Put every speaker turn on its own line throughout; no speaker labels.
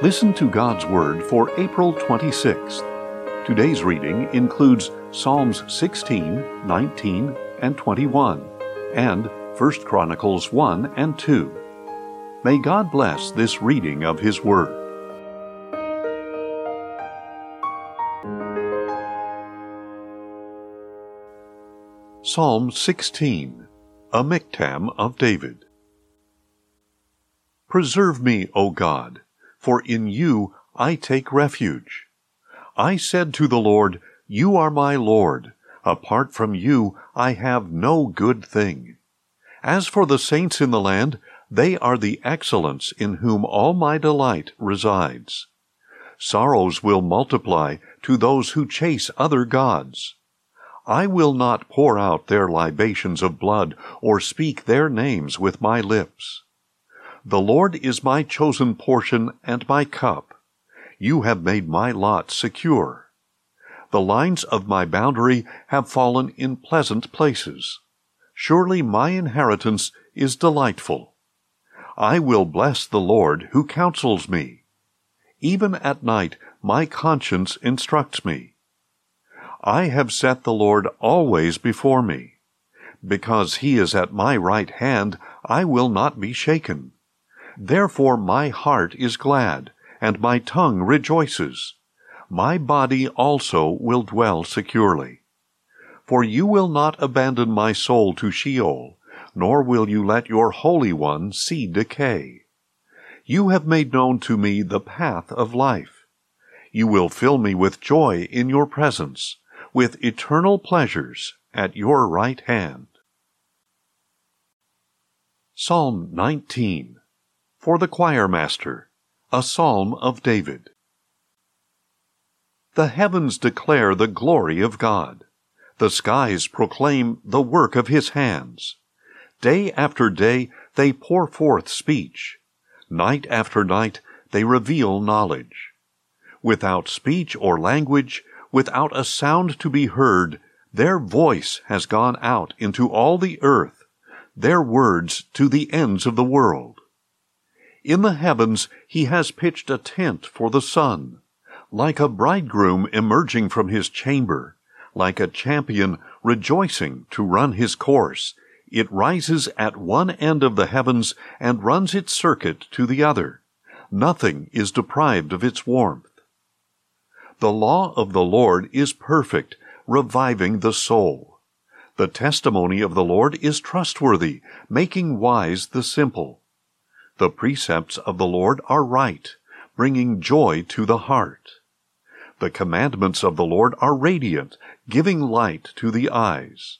Listen to God's Word for April 26th. Today's reading includes Psalms 16, 19, and 21, and 1 Chronicles 1 and 2. May God bless this reading of His Word. Psalm 16, a miktam of David. Preserve me, O God for in you I take refuge. I said to the Lord, You are my Lord. Apart from you I have no good thing. As for the saints in the land, they are the excellence in whom all my delight resides. Sorrows will multiply to those who chase other gods. I will not pour out their libations of blood or speak their names with my lips. The Lord is my chosen portion and my cup. You have made my lot secure. The lines of my boundary have fallen in pleasant places. Surely my inheritance is delightful. I will bless the Lord who counsels me. Even at night my conscience instructs me. I have set the Lord always before me. Because he is at my right hand, I will not be shaken. Therefore my heart is glad, and my tongue rejoices. My body also will dwell securely. For you will not abandon my soul to Sheol, nor will you let your Holy One see decay. You have made known to me the path of life. You will fill me with joy in your presence, with eternal pleasures at your right hand. Psalm 19 for the choir master, a psalm of David. The heavens declare the glory of God. The skies proclaim the work of his hands. Day after day they pour forth speech. Night after night they reveal knowledge. Without speech or language, without a sound to be heard, their voice has gone out into all the earth, their words to the ends of the world. In the heavens he has pitched a tent for the sun. Like a bridegroom emerging from his chamber, like a champion rejoicing to run his course, it rises at one end of the heavens and runs its circuit to the other. Nothing is deprived of its warmth. The law of the Lord is perfect, reviving the soul. The testimony of the Lord is trustworthy, making wise the simple. The precepts of the Lord are right, bringing joy to the heart. The commandments of the Lord are radiant, giving light to the eyes.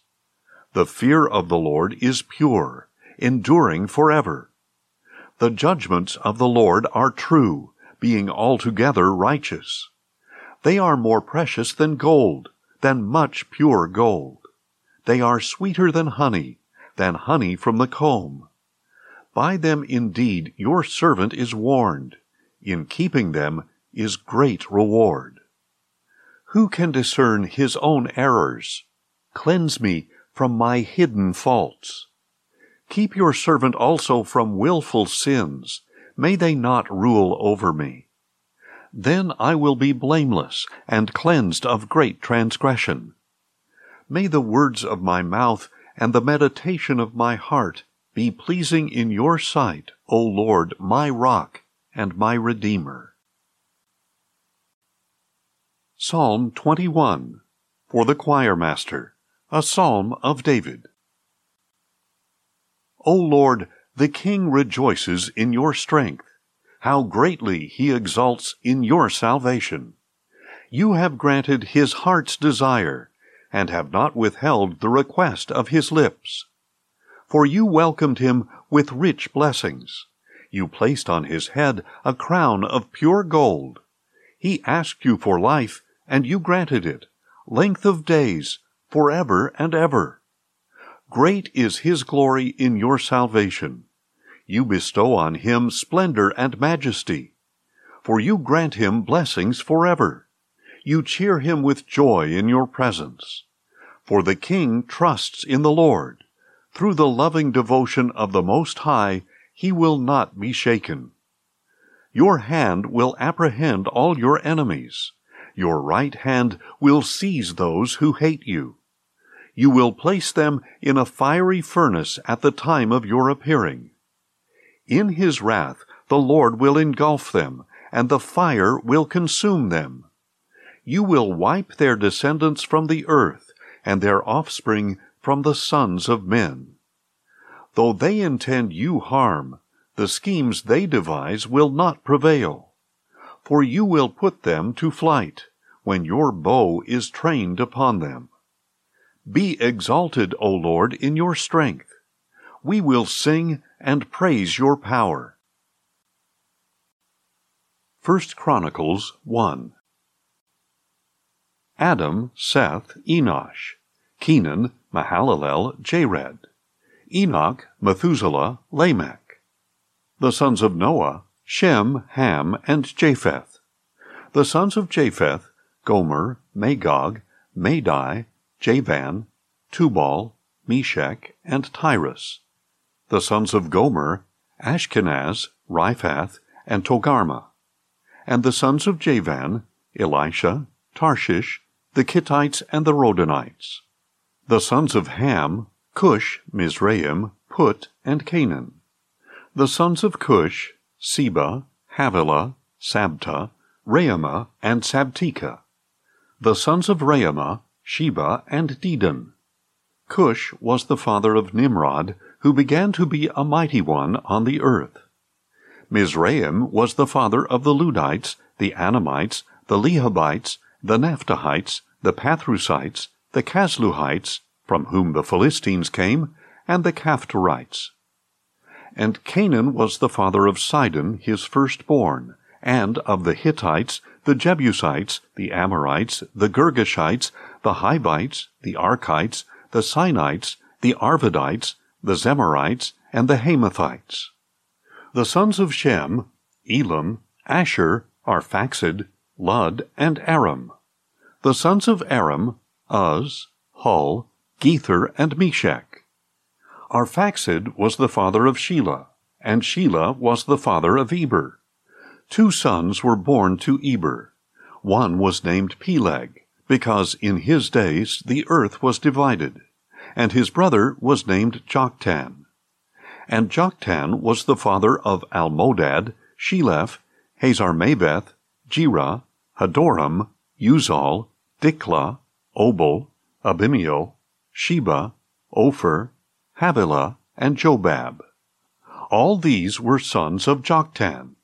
The fear of the Lord is pure, enduring forever. The judgments of the Lord are true, being altogether righteous. They are more precious than gold, than much pure gold. They are sweeter than honey, than honey from the comb. By them indeed your servant is warned. In keeping them is great reward. Who can discern his own errors? Cleanse me from my hidden faults. Keep your servant also from wilful sins. May they not rule over me. Then I will be blameless and cleansed of great transgression. May the words of my mouth and the meditation of my heart be pleasing in your sight, O Lord, my rock and my redeemer. Psalm 21 for the choir master, a psalm of David. O Lord, the king rejoices in your strength. How greatly he exults in your salvation. You have granted his heart's desire, and have not withheld the request of his lips for you welcomed him with rich blessings. You placed on his head a crown of pure gold. He asked you for life, and you granted it, length of days, forever and ever. Great is his glory in your salvation. You bestow on him splendor and majesty. For you grant him blessings forever. You cheer him with joy in your presence. For the king trusts in the Lord. Through the loving devotion of the Most High, he will not be shaken. Your hand will apprehend all your enemies. Your right hand will seize those who hate you. You will place them in a fiery furnace at the time of your appearing. In his wrath the Lord will engulf them, and the fire will consume them. You will wipe their descendants from the earth, and their offspring from the sons of men. Though they intend you harm, the schemes they devise will not prevail. For you will put them to flight, when your bow is trained upon them. Be exalted, O Lord, in your strength. We will sing and praise your power. 1 Chronicles 1 Adam, Seth, Enosh, Kenan, Mahalalel, Jared, Enoch, Methuselah, Lamech. The sons of Noah, Shem, Ham, and Japheth. The sons of Japheth, Gomer, Magog, Madai, Javan, Tubal, Meshech, and Tiras. The sons of Gomer, Ashkenaz, Riphath, and Togarmah. And the sons of Javan, Elishah, Tarshish, the Kittites, and the Rodanites. The sons of Ham, Cush, Mizraim, Put, and Canaan. The sons of Cush, Seba, Havilah, Sabta, Raamah, and Sabteka. The sons of Raamah, Sheba, and Dedan. Cush was the father of Nimrod, who began to be a mighty one on the earth. Mizraim was the father of the Ludites, the Anamites, the Lehabites, the Naphtuhites, the Pathrusites, the Casluhites, from whom the Philistines came, and the Caphtorites. And Canaan was the father of Sidon, his firstborn, and of the Hittites, the Jebusites, the Amorites, the Girgashites, the Hivites, the Arkites, the Sinites, the Arvadites, the Zemarites, and the Hamathites. The sons of Shem, Elam, Asshur, Arphaxad, Lud, and Aram. The sons of Aram, Uz, Hul, Gether, and Meshech. Arphaxad was the father of Shelah, and Shelah was the father of Eber. Two sons were born to Eber. One was named Peleg, because in his days the earth was divided, and his brother was named Joktan. And Joktan was the father of Almodad, Sheleph, Hazarmaveth, Jerah, Hadoram, Uzal, Diklah, Obal, Abimael, Sheba, Ophir, Havilah, and Jobab. All these were sons of Joktan.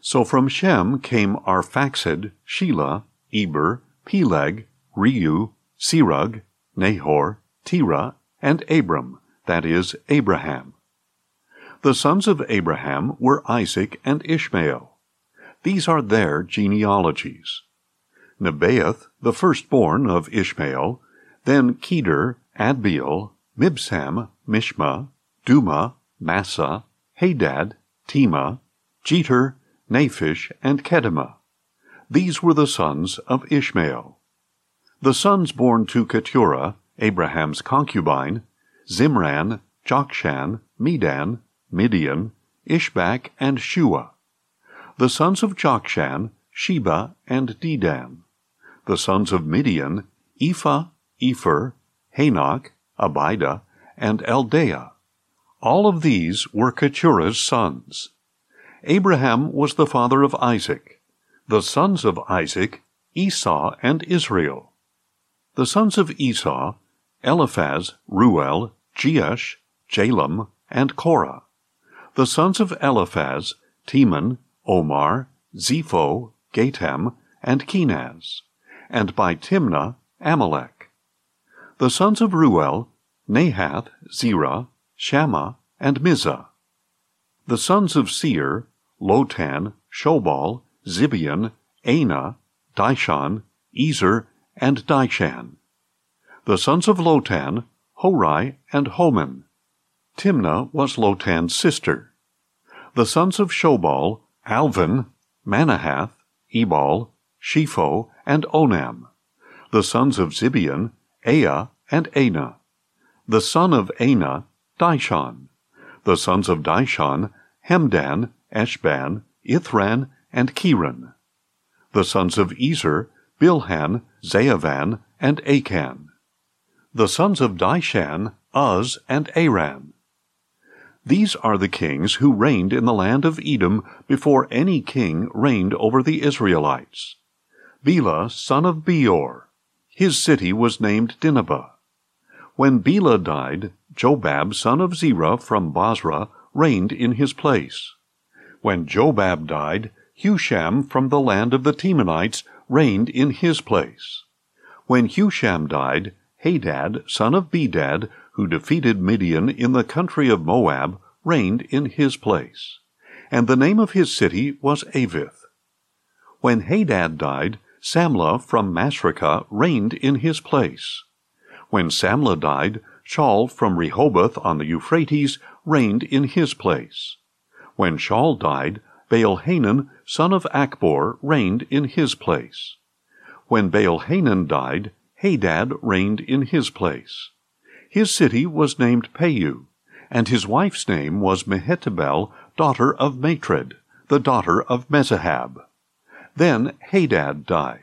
So from Shem came Arphaxad, Shelah, Eber, Peleg, Reu, Serug, Nahor, Terah, and Abram, that is, Abraham. The sons of Abraham were Isaac and Ishmael. These are their genealogies. Nebaioth, the firstborn of Ishmael, then Kedar, Adbeel, Mibsam, Mishma, Dumah, Massa, Hadad, Tema, Jetur, Naphish, and Kedemah. These were the sons of Ishmael. The sons born to Keturah, Abraham's concubine, Zimran, Jokshan, Medan, Midian, Ishbak, and Shuah. The sons of Jokshan, Sheba, and Dedan. The sons of Midian, Ephah, Epher, Hanoch, Abida, and Eldaah. All of these were Keturah's sons. Abraham was the father of Isaac. The sons of Isaac, Esau and Israel. The sons of Esau, Eliphaz, Reuel, Jeush, Jalam, and Korah. The sons of Eliphaz, Teman, Omar, Zepho, Gatam, and Kenaz. And by Timnah, Amalek. The sons of Reuel, Nahath, Zerah, Shammah, and Mizzah. The sons of Seir, Lotan, Shobal, Zibeon, Anah, Dishon, Ezer, and Dishan. The sons of Lotan, Hori, and Homam. Timnah was Lotan's sister. The sons of Shobal, Alvan, Manahath, Ebal, Shepho, and Onam. The sons of Zibeon, Aiah, and Anah. The son of Anah, Dishon. The sons of Dishon, Hemdan, Eshban, Ithran, and Cheran. The sons of Ezer, Bilhan, Zaavan, and Akan. The sons of Dishan, Uz, and Aran. These are the kings who reigned in the land of Edom before any king reigned over the Israelites. Bela, son of Beor. His city was named Dinhabah. When Bela died, Jobab, son of Zerah from Bozrah, reigned in his place. When Jobab died, Husham from the land of the Temanites reigned in his place. When Husham died, Hadad, son of Bedad, who defeated Midian in the country of Moab, reigned in his place. And the name of his city was Avith. When Hadad died, Samlah from Masrekah reigned in his place. When Samlah died, Shaul from Rehoboth on the Euphrates reigned in his place. When Shaul died, Baal-Hanan, son of Achbor, reigned in his place. When Baal-Hanan died, Hadad reigned in his place. His city was named Pau, and his wife's name was Mehetabel, daughter of Matred, the daughter of Mezahab. Then Hadad died.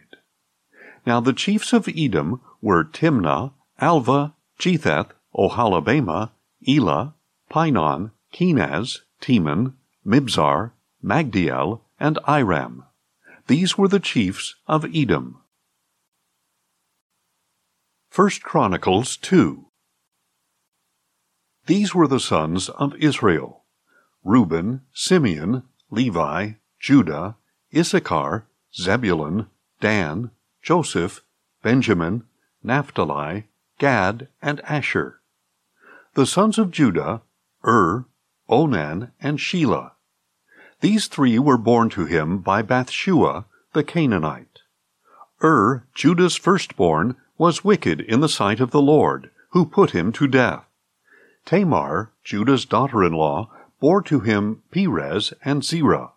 Now the chiefs of Edom were Timnah, Alvah, Jetheth, Oholibamah, Elah, Pinon, Kenaz, Teman, Mibzar, Magdiel, and Iram. These were the chiefs of Edom. 1 Chronicles 2 These were the sons of Israel Reuben, Simeon, Levi, Judah, Issachar, Zebulun, Dan, Joseph, Benjamin, Naphtali, Gad, and Asher. The sons of Judah, Ur, Onan, and Shelah. These three were born to him by Bathshua, the Canaanite. Ur, Judah's firstborn, was wicked in the sight of the Lord, who put him to death. Tamar, Judah's daughter in law, bore to him Perez and Zerah.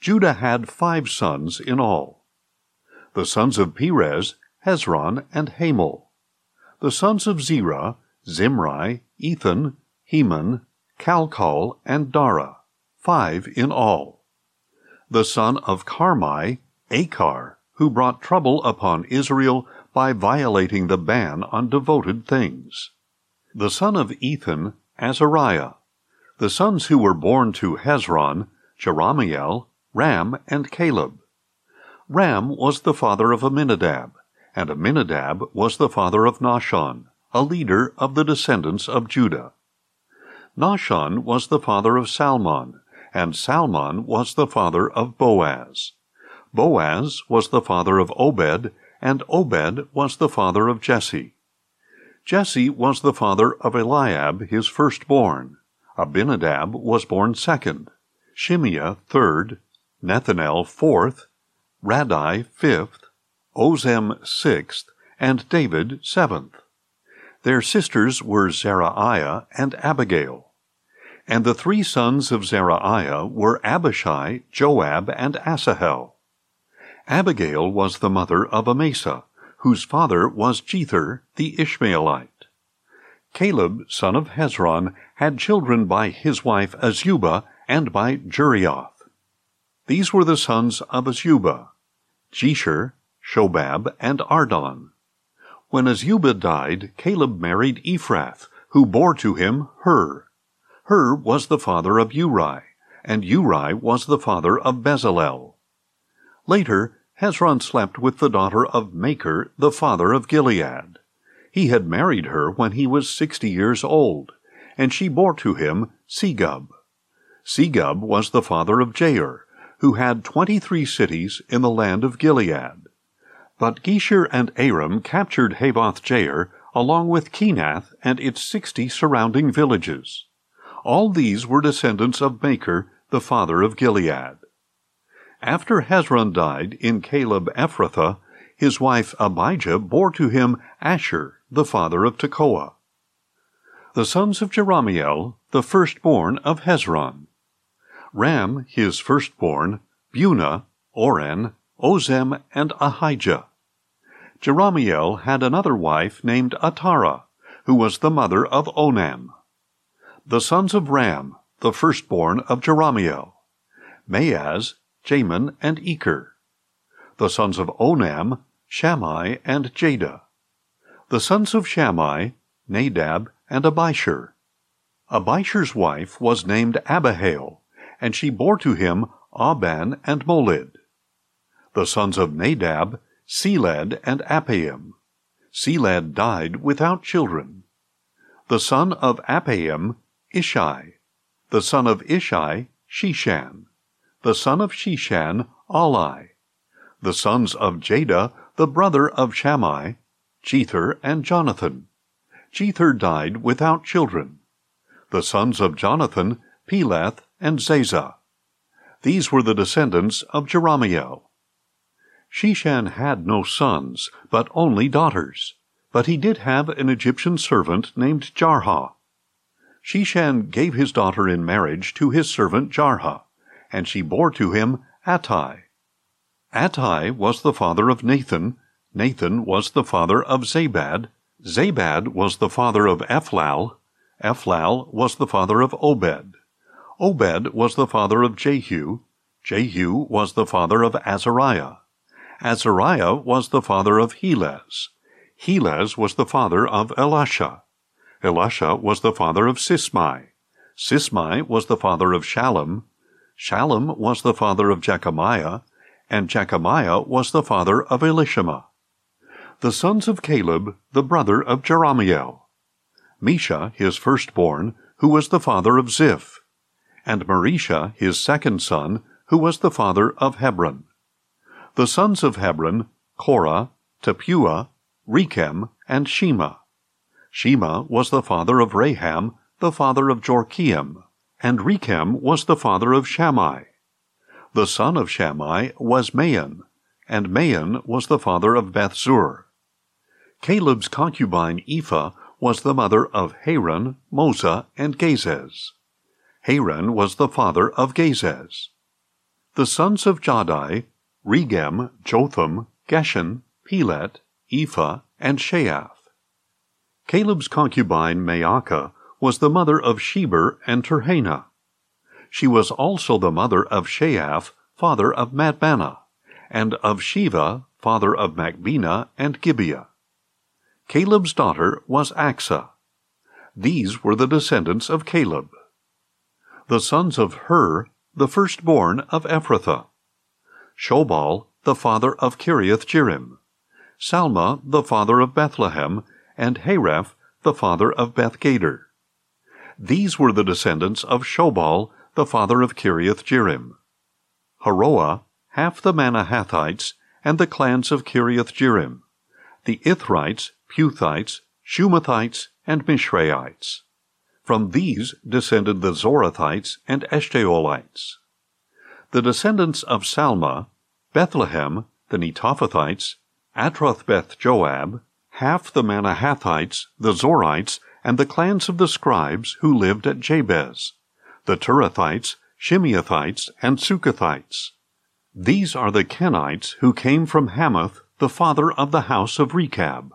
Judah had five sons in all. The sons of Perez, Hezron and Hamul. The sons of Zerah, Zimri, Ethan, Heman, Calcol, and Dara, five in all. The son of Carmi, Achar, who brought trouble upon Israel by violating the ban on devoted things. The son of Ethan, Azariah. The sons who were born to Hezron, Jerahmeel, Ram, and Caleb. Ram was the father of Amminadab, and Amminadab was the father of Nahshon, a leader of the descendants of Judah. Nahshon was the father of Salmon, and Salmon was the father of Boaz. Boaz was the father of Obed, and Obed was the father of Jesse. Jesse was the father of Eliab, his firstborn. Abinadab was born second, Shimea third, Nethanel fourth, Raddai fifth, Ozem sixth, and David seventh. Their sisters were Zeruiah and Abigail. And the three sons of Zeruiah were Abishai, Joab, and Asahel. Abigail was the mother of Amasa, whose father was Jether the Ishmaelite. Caleb, son of Hezron, had children by his wife Azubah and by Jerioth. These were the sons of Azubah, Jesher, Shobab, and Ardon. When Azubah died, Caleb married Ephrath, who bore to him Hur. Hur was the father of Uri, and Uri was the father of Bezalel. Later, Hezron slept with the daughter of Machir, the father of Gilead. He had married her when he was sixty years old, and she bore to him Segub. Segub was the father of Jair, who had twenty-three cities in the land of Gilead. But Geshur and Aram captured Havoth Jair, along with Kenath and its sixty surrounding villages. All these were descendants of Machir, the father of Gilead. After Hezron died in Caleb Ephrathah, his wife Abijah bore to him Asher, the father of Tekoa. The sons of Jerahmeel, the firstborn of Hezron. Ram, his firstborn, Bunah, Oren, Ozem, and Ahijah. Jerahmeel had another wife named Atarah, who was the mother of Onam. The sons of Ram, the firstborn of Jerahmeel. Maaz, Jamin, and Eker. The sons of Onam, Shammai and Jada. The sons of Shammai, Nadab and Abishur. Abishur's wife was named Abihail, and she bore to him Ahban and Molid. The sons of Nadab, Seled and Appaim. Seled died without children. The son of Appaim, Ishai. The son of Ishai, Sheshan. The son of Sheshan, Ali. The sons of Jada, the brother of Shammai, Jether and Jonathan. Jether died without children. The sons of Jonathan, Peleth and Zazah. These were the descendants of Jerahmeel. Sheshan had no sons, but only daughters. But he did have an Egyptian servant named Jarha. Sheshan gave his daughter in marriage to his servant Jarha, and she bore to him Attai. Attai was the father of Nathan, Nathan was the father of Zabad, Zabad was the father of Ephlal, Ephlal was the father of Obed, Obed was the father of Jehu, Jehu was the father of Azariah, Azariah was the father of Helez, Helez was the father of Elisha, Elisha was the father of Sismai, Sismai was the father of Shallum, Shallum was the father of Jekamiah, and Jekamiah was the father of Elishama. The sons of Caleb, the brother of Jerahmeel. Mesha, his firstborn, who was the father of Ziph, and Mareshah, his second son, who was the father of Hebron. The sons of Hebron, Korah, Tappuah, Rekem, and Shema. Shema was the father of Raham, the father of Jorkeam, and Rekem was the father of Shammai. The son of Shammai was Maon, and Maon was the father of Bethzur. Caleb's concubine Ephah was the mother of Haran, Moza, and Gazez. Haran was the father of Gazez. The sons of Jahdai, Regem, Jotham, Geshan, Pelet, Ephah, and Sheath. Caleb's concubine Maacah was the mother of Sheber and Tirhanah. She was also the mother of Sheath, father of Madmannah, and of Sheva, father of Machbenah and Gibeah. Caleb's daughter was Achsah. These were the descendants of Caleb. The sons of Hur, the firstborn of Ephrathah. Shobal, the father of Kiriath Jearim. Salma, the father of Bethlehem, and Hareph, the father of Bethgader. These were the descendants of Shobal, the father of Kiriath Jearim. Haroeh, half the Manahathites, and the clans of Kiriath Jearim. The Ithrites, Puthites, Shumathites, and Mishraites. From these descended the Zorathites and Eshtaolites. The descendants of Salma, Bethlehem, the Netophathites, Atrothbeth Joab, half the Manahathites, the Zorites, and the clans of the scribes who lived at Jabez, the Tirathites, Shimeathites, and Sucathites. These are the Kenites who came from Hamath, the father of the house of Rechab.